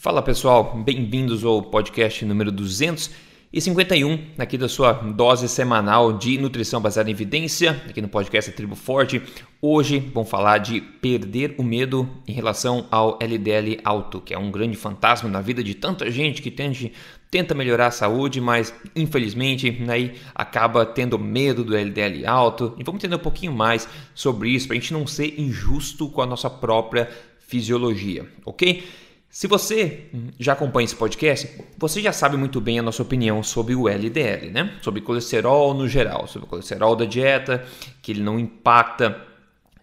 Fala pessoal, bem-vindos ao podcast número 251, aqui da sua dose semanal de nutrição baseada em evidência, aqui no podcast Tribo Forte. Hoje vamos falar de perder o medo em relação ao LDL alto, que é um grande fantasma na vida de tanta gente que tende, tenta melhorar a saúde, mas infelizmente aí acaba tendo medo do LDL alto. E vamos entender um pouquinho mais sobre isso para a gente não ser injusto com a nossa própria fisiologia, ok? Se você já acompanha esse podcast, você já sabe muito bem a nossa opinião sobre o LDL, né? Sobre colesterol no geral, sobre o colesterol da dieta, que ele não impacta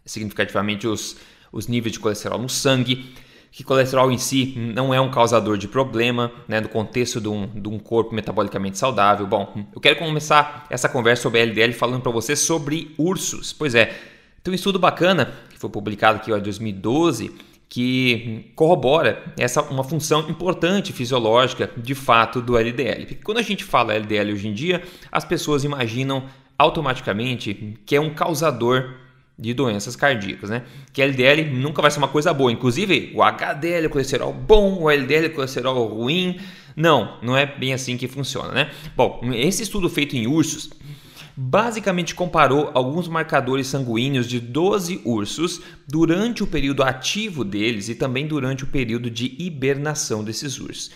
significativamente os, os níveis de colesterol no sangue, que colesterol em si não é um causador de problema, né? No contexto de um, de um corpo metabolicamente saudável. Bom, eu quero começar essa conversa sobre LDL falando para você sobre ursos. Pois é, tem um estudo bacana que foi publicado aqui em 2012 que corrobora essa uma função importante fisiológica de fato do LDL. Porque quando a gente fala LDL hoje em dia, as pessoas imaginam automaticamente que é um causador de doenças cardíacas, né? Que LDL nunca vai ser uma coisa boa. Inclusive, o HDL é colesterol bom, o LDL é colesterol ruim. Não, não é bem assim que funciona, né? Bom, esse estudo feito em ursos basicamente comparou alguns marcadores sanguíneos de 12 ursos durante o período ativo deles e também durante o período de hibernação desses ursos.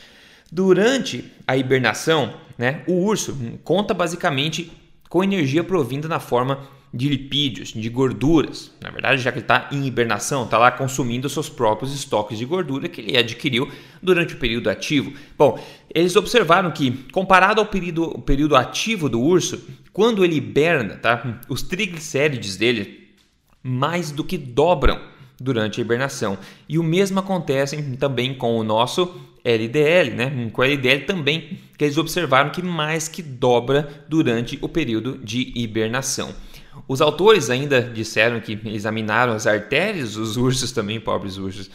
Durante a hibernação, né, o urso conta basicamente com energia provinda na forma de lipídios, de gorduras. Na verdade, já que ele está em hibernação, está lá consumindo seus próprios estoques de gordura que ele adquiriu durante o período ativo. Bom, eles observaram que, comparado ao período, período ativo do urso, quando ele hiberna, tá, os triglicérides dele mais do que dobram durante a hibernação. E o mesmo acontece também com o nosso LDL, né? Com o LDL também, que eles observaram que mais que dobra durante o período de hibernação. Os autores ainda disseram que examinaram as artérias dos ursos também, pobres ursos,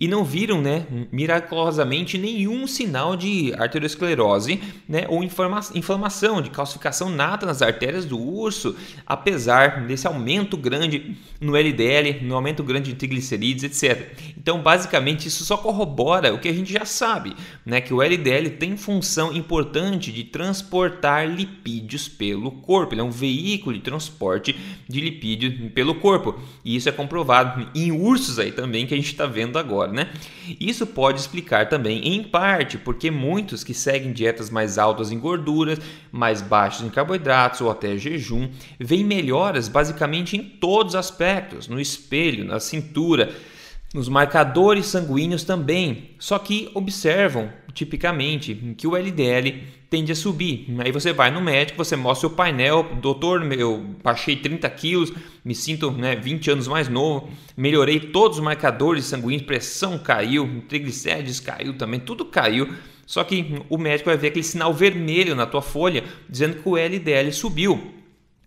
e não viram, né, miraculosamente nenhum sinal de arteriosclerose, né, ou inflamação, de calcificação nata nas artérias do urso, apesar desse aumento grande no LDL, no aumento grande de triglicerídeos, etc. Então, basicamente, isso só corrobora o que a gente já sabe, né, que o LDL tem função importante de transportar lipídios pelo corpo. Ele é um veículo de transporte de lipídio pelo corpo. E isso é comprovado em ursos aí também que a gente está vendo agora né? Isso pode explicar também, em parte, porque muitos que seguem dietas mais altas em gorduras, mais baixas em carboidratos ou até jejum, veem melhoras basicamente em todos os aspectos, no espelho, na cintura, nos marcadores sanguíneos também, só que observam tipicamente que o LDL tende a subir. Aí você vai no médico, você mostra o painel, doutor, eu baixei 30 quilos, me sinto né, 20 anos mais novo, melhorei todos os marcadores sanguíneos, pressão caiu, triglicérides caiu também, tudo caiu. Só que o médico vai ver aquele sinal vermelho na tua folha dizendo que o LDL subiu.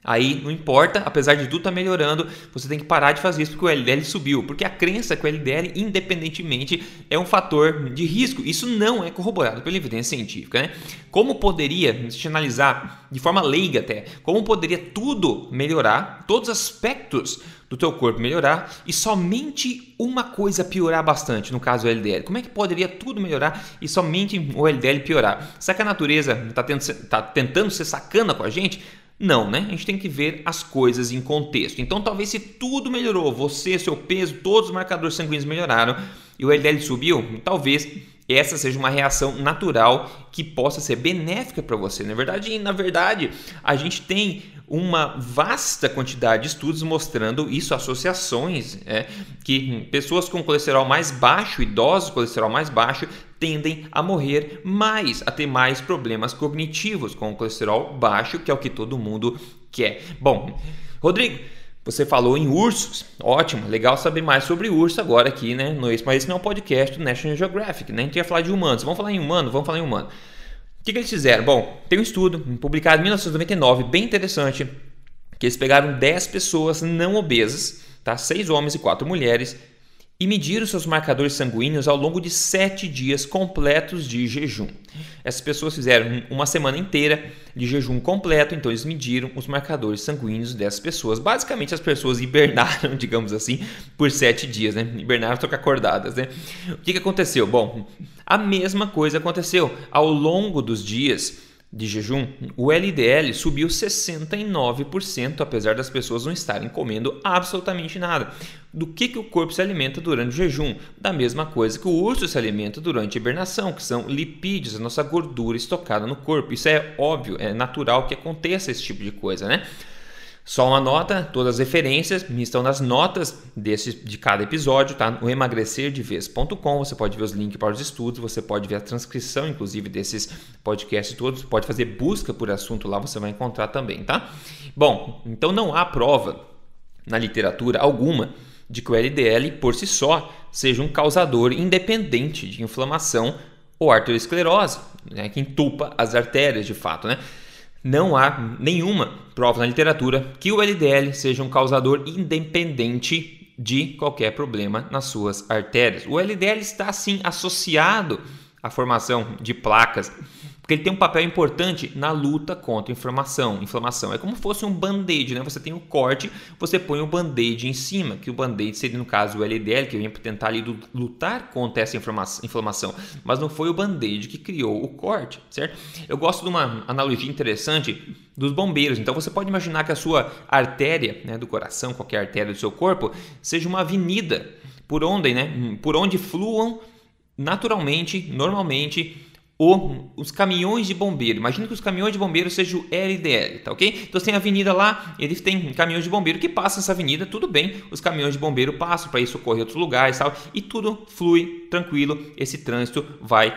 Aí não importa, apesar de tudo estar tá melhorando, você tem que parar de fazer isso porque o LDL subiu. Porque a crença que o LDL, independentemente, é um fator de risco. Isso não é corroborado pela evidência científica. Né? Como poderia, se analisar de forma leiga até, como poderia tudo melhorar, todos os aspectos do teu corpo melhorar e somente uma coisa piorar bastante, no caso o LDL. Como é que poderia tudo melhorar e somente o LDL piorar? Será que a natureza está tá tentando ser sacana com a gente? Não, né? A gente tem que ver as coisas em contexto. Então, talvez se tudo melhorou, você, seu peso, todos os marcadores sanguíneos melhoraram e o LDL subiu, talvez essa seja uma reação natural que possa ser benéfica para você. Na verdade, na verdade, a gente tem uma vasta quantidade de estudos mostrando isso, associações, é, que pessoas com colesterol mais baixo, idosos com colesterol mais baixo, tendem a morrer mais, a ter mais problemas cognitivos com o colesterol baixo, que é o que todo mundo quer. Bom, Rodrigo, você falou em ursos, ótimo, legal saber mais sobre urso agora aqui, né? Mas esse não é um podcast do National Geographic, né? A gente ia falar de humanos. Vamos falar em humano? Vamos falar em humano. O que, que eles fizeram? Bom, tem um estudo publicado em 1999, bem interessante, que eles pegaram 10 pessoas não obesas, tá? 6 homens e 4 mulheres, e medir os seus marcadores sanguíneos ao longo de sete dias completos de jejum. Essas pessoas fizeram uma semana inteira de jejum completo, então eles mediram os marcadores sanguíneos dessas pessoas. Basicamente, as pessoas hibernaram, digamos assim, por sete dias, né? Hibernaram, estão acordadas, né? O que, que aconteceu? Bom, a mesma coisa aconteceu ao longo dos dias de jejum, o LDL subiu 69%, apesar das pessoas não estarem comendo absolutamente nada. Do que, que o corpo se alimenta durante o jejum? Da mesma coisa que o urso se alimenta durante a hibernação, que são lipídios, a nossa gordura estocada no corpo. Isso é óbvio, é natural que aconteça esse tipo de coisa, né? Só uma nota, todas as referências estão nas notas desse, de cada episódio, tá? No emagrecerdevez.com, você pode ver os links para os estudos, você pode ver a transcrição, inclusive, desses podcasts todos, pode fazer busca por assunto lá, você vai encontrar também, tá? Bom, então não há prova na literatura alguma de que o LDL por si só seja um causador independente de inflamação ou arteriosclerose, né, que entupa as artérias de fato, né? Não há nenhuma prova na literatura que o LDL seja um causador independente de qualquer problema nas suas artérias. O LDL está sim associado à formação de placas porque ele tem um papel importante na luta contra a inflamação. Inflamação é como se fosse um band-aid, né? Você tem o um corte, você põe o um band-aid em cima, que o band-aid seria no caso o LDL, que vem para tentar ali lutar contra essa inflamação, mas não foi o band-aid que criou o corte, certo? Eu gosto de uma analogia interessante dos bombeiros. Então você pode imaginar que a sua artéria, né, do coração, qualquer artéria do seu corpo, seja uma avenida por onde, né, por onde fluam naturalmente, normalmente o, os caminhões de bombeiro. Imagina que os caminhões de bombeiro sejam o LDL, tá ok? Então você tem a avenida lá, eles têm caminhões de bombeiro que passam essa avenida, tudo bem, os caminhões de bombeiro passam para ir socorrer outros lugares tal, e tudo flui tranquilo, esse trânsito vai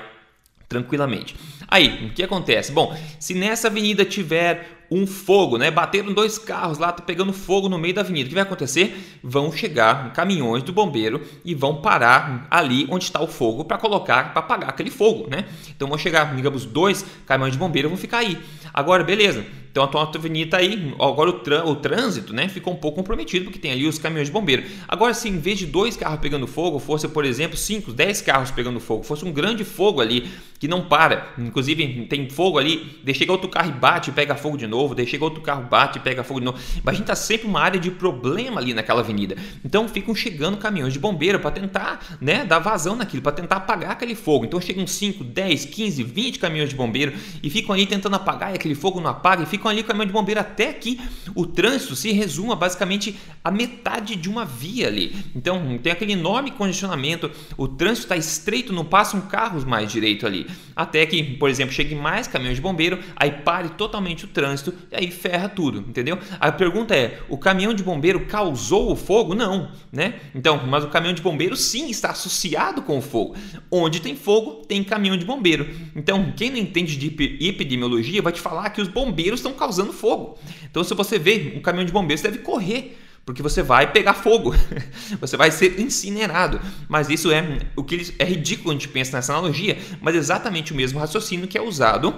tranquilamente. Aí, o que acontece? Bom, se nessa avenida tiver um fogo, né? Bateram dois carros lá, tá pegando fogo no meio da avenida. O que vai acontecer? Vão chegar caminhões do bombeiro e vão parar ali onde está o fogo para colocar, para apagar aquele fogo, né? Então vão chegar, digamos, dois caminhões de bombeiro vão ficar aí. Agora, beleza. Então a tua avenida aí. Agora o, o trânsito, né, ficou um pouco comprometido porque tem ali os caminhões de bombeiro. Agora, se em vez de dois carros pegando fogo, fosse, por exemplo, cinco, dez carros pegando fogo, fosse um grande fogo ali que não para. Inclusive tem fogo ali, chega outro carro e bate pega fogo de novo chega outro carro, bate, pega fogo de novo. Mas a gente tá sempre uma área de problema ali naquela avenida. Então ficam chegando caminhões de bombeiro para tentar, né, dar vazão naquilo, para tentar apagar aquele fogo. Então chegam 5, 10, 15, 20 caminhões de bombeiro e ficam ali tentando apagar e aquele fogo não apaga e ficam ali com o caminhão de bombeiro até que o trânsito se resuma basicamente a metade de uma via ali. Então tem aquele enorme congestionamento, o trânsito está estreito, não passam carros mais direito ali. Até que, por exemplo, chegue mais caminhões de bombeiro, aí pare totalmente o trânsito e aí ferra tudo, entendeu? A pergunta é: o caminhão de bombeiro causou o fogo? Não, né? Então, mas o caminhão de bombeiro sim está associado com o fogo. Onde tem fogo, tem caminhão de bombeiro. Então, quem não entende de epidemiologia vai te falar que os bombeiros estão causando fogo. Então, se você vê um caminhão de bombeiro, você deve correr porque você vai pegar fogo, você vai ser incinerado. Mas isso é o que é ridículo a gente pensa nessa analogia, mas é exatamente o mesmo raciocínio que é usado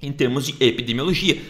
em termos de epidemiologia.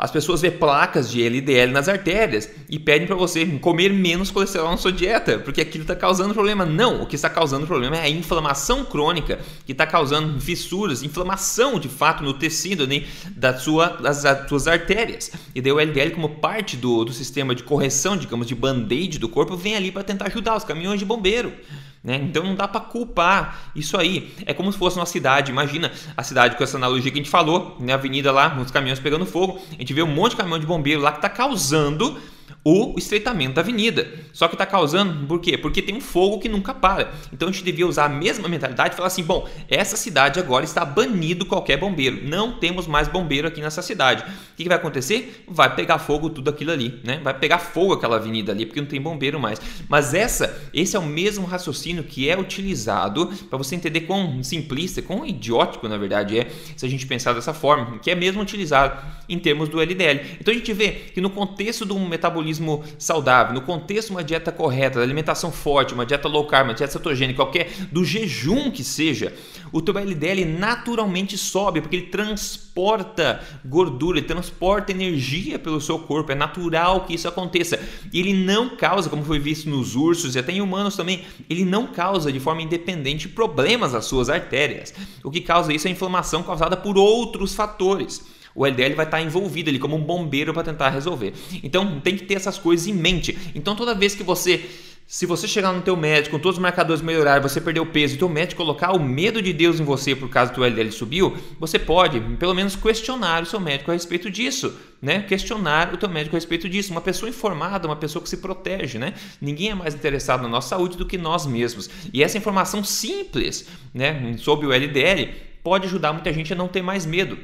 As pessoas vê placas de LDL nas artérias e pedem para você comer menos colesterol na sua dieta, porque aquilo está causando problema. Não, o que está causando problema é a inflamação crônica, que está causando fissuras, inflamação de fato no tecido né, da sua, das, das suas artérias. E daí o LDL, como parte do, do sistema de correção, digamos, de band-aid do corpo, vem ali para tentar ajudar os caminhões de bombeiro. Né? Então não dá para culpar isso aí. É como se fosse uma cidade. Imagina a cidade com essa analogia que a gente falou, na né? avenida lá, os caminhões pegando fogo. A gente vê um monte de caminhão de bombeiro lá que está causando o estreitamento da avenida. Só que está causando por quê? Porque tem um fogo que nunca para. Então a gente devia usar a mesma mentalidade e falar assim: bom, essa cidade agora está banido qualquer bombeiro. Não temos mais bombeiro aqui nessa cidade. O que, que vai acontecer? Vai pegar fogo tudo aquilo ali, né? Vai pegar fogo aquela avenida ali porque não tem bombeiro mais. Mas essa, esse é o mesmo raciocínio que é utilizado para você entender quão simplista, quão idiótico na verdade é, se a gente pensar dessa forma, que é mesmo utilizado em termos do LDL. Então a gente vê que no contexto do metabolismo saudável, no contexto uma dieta correta, da alimentação forte, uma dieta low carb, uma dieta cetogênica, qualquer do jejum que seja, o teu LDL naturalmente sobe porque ele transporta gordura, ele transporta energia pelo seu corpo. É natural que isso aconteça. E ele não causa, como foi visto nos ursos e até em humanos também, ele não causa de forma independente problemas às suas artérias. O que causa isso é a inflamação causada por outros fatores o LDL vai estar envolvido ali como um bombeiro para tentar resolver. Então tem que ter essas coisas em mente. Então toda vez que você se você chegar no teu médico, com todos os marcadores melhorarem, você perder o peso e teu médico colocar o medo de Deus em você por causa que o LDL subiu, você pode, pelo menos, questionar o seu médico a respeito disso, né? Questionar o teu médico a respeito disso. Uma pessoa informada, uma pessoa que se protege, né? Ninguém é mais interessado na nossa saúde do que nós mesmos. E essa informação simples, né, sobre o LDL pode ajudar muita gente a não ter mais medo.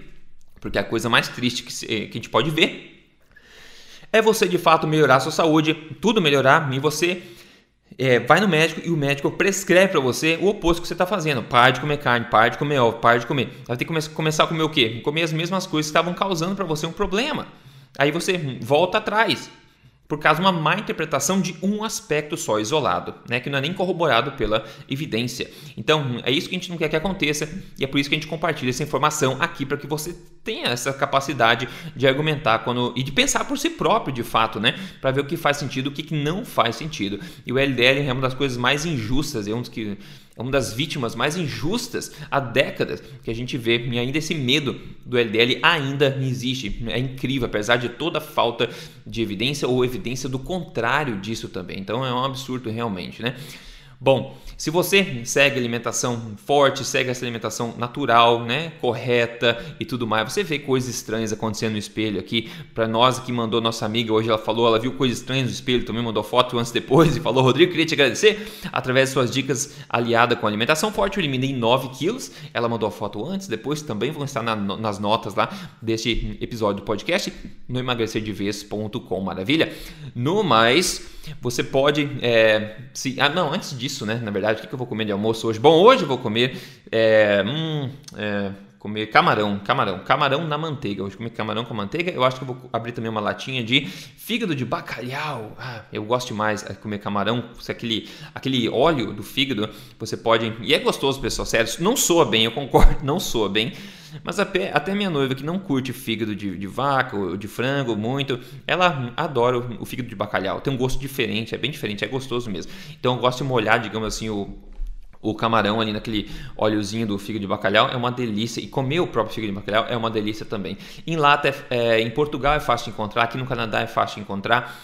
Porque a coisa mais triste que, que a gente pode ver é você de fato melhorar a sua saúde, tudo melhorar e você é, vai no médico e o médico prescreve para você o oposto que você está fazendo. Pare de comer carne, pare de comer ovo, pare de comer. Vai ter que começar a comer o quê? Comer as mesmas coisas que estavam causando para você um problema. Aí você volta atrás por causa de uma má interpretação de um aspecto só isolado, né, que não é nem corroborado pela evidência. Então, é isso que a gente não quer que aconteça e é por isso que a gente compartilha essa informação aqui para que você tenha essa capacidade de argumentar quando e de pensar por si próprio, de fato, né, para ver o que faz sentido, o que não faz sentido. E o LDL é uma das coisas mais injustas, é um dos que é uma das vítimas mais injustas há décadas que a gente vê e ainda esse medo do LDL ainda existe. É incrível, apesar de toda a falta de evidência ou evidência do contrário disso também. Então é um absurdo realmente, né? Bom, se você segue alimentação forte, segue essa alimentação natural, né, correta e tudo mais, você vê coisas estranhas acontecendo no espelho aqui. Para nós que mandou nossa amiga hoje, ela falou, ela viu coisas estranhas no espelho, também mandou foto antes e depois e falou, Rodrigo, queria te agradecer através de suas dicas aliada com alimentação forte, eu eliminei 9 quilos. Ela mandou a foto antes, depois também vão estar na, nas notas lá deste episódio do podcast no emagrecerdevez.com, maravilha? No mais você pode. É, se, ah, não, antes disso, né? Na verdade, o que eu vou comer de almoço hoje? Bom, hoje eu vou comer. É, hum, é, comer camarão, camarão, camarão na manteiga. Hoje comer camarão com manteiga. Eu acho que vou abrir também uma latinha de fígado de bacalhau. Ah, eu gosto demais de comer camarão. Aquele, aquele óleo do fígado, você pode. E é gostoso, pessoal. Sério, não soa bem, eu concordo, não soa bem. Mas até, até minha noiva, que não curte fígado de, de vaca ou de frango muito, ela adora o, o fígado de bacalhau. Tem um gosto diferente, é bem diferente, é gostoso mesmo. Então eu gosto de molhar, digamos assim, o, o camarão ali naquele óleozinho do fígado de bacalhau é uma delícia e comer o próprio fígado de bacalhau é uma delícia também. Em lata, é, é, em Portugal é fácil de encontrar, aqui no Canadá é fácil de encontrar.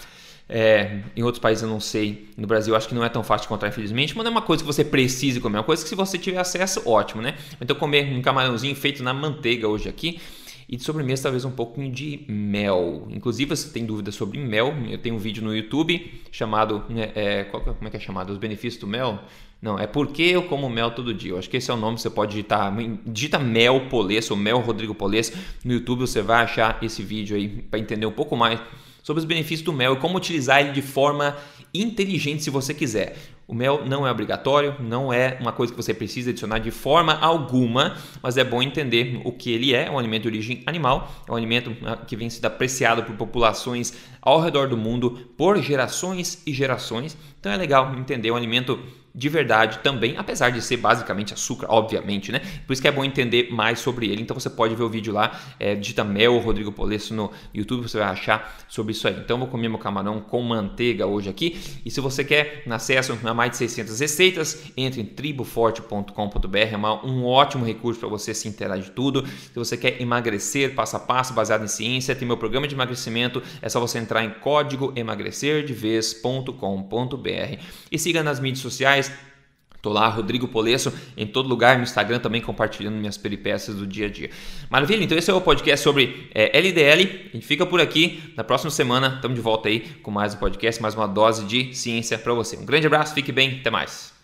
É, em outros países eu não sei. No Brasil acho que não é tão fácil de encontrar, infelizmente. Mas não é uma coisa que você precise comer. É uma coisa que se você tiver acesso, ótimo, né? Então comer um camarãozinho feito na manteiga hoje aqui. E de sobremesa talvez um pouquinho de mel. Inclusive, se tem dúvidas sobre mel, eu tenho um vídeo no YouTube chamado... Né, é, qual, como é que é chamado? Os benefícios do mel? Não, é porque eu como mel todo dia. Eu acho que esse é o nome, você pode digitar, digita Mel Polesso, ou Mel Rodrigo Polesso no YouTube, você vai achar esse vídeo aí para entender um pouco mais sobre os benefícios do mel e como utilizar ele de forma inteligente se você quiser. O mel não é obrigatório, não é uma coisa que você precisa adicionar de forma alguma, mas é bom entender o que ele é. É um alimento de origem animal, é um alimento ah, que vem sendo apreciado por populações ao redor do mundo por gerações e gerações. Então é legal entender um alimento de verdade também, apesar de ser basicamente açúcar, obviamente, né? Por isso que é bom entender mais sobre ele. Então você pode ver o vídeo lá, é, digita Mel Rodrigo Polesso no YouTube, você vai achar sobre isso aí. Então vou comer meu camarão com manteiga hoje aqui. E se você quer acesso a mais de 600 receitas, entre em triboforte.com.br, é uma, um ótimo recurso para você se inteirar de tudo. Se você quer emagrecer passo a passo, baseado em ciência, tem meu programa de emagrecimento, é só você entrar em código emagrecerdevez.com.br e siga nas mídias sociais Tô lá, Rodrigo Polesso, em todo lugar, no Instagram também compartilhando minhas peripécias do dia a dia. Maravilha, então esse é o podcast sobre é, LDL. A gente fica por aqui. Na próxima semana estamos de volta aí com mais um podcast, mais uma dose de ciência para você. Um grande abraço, fique bem, até mais.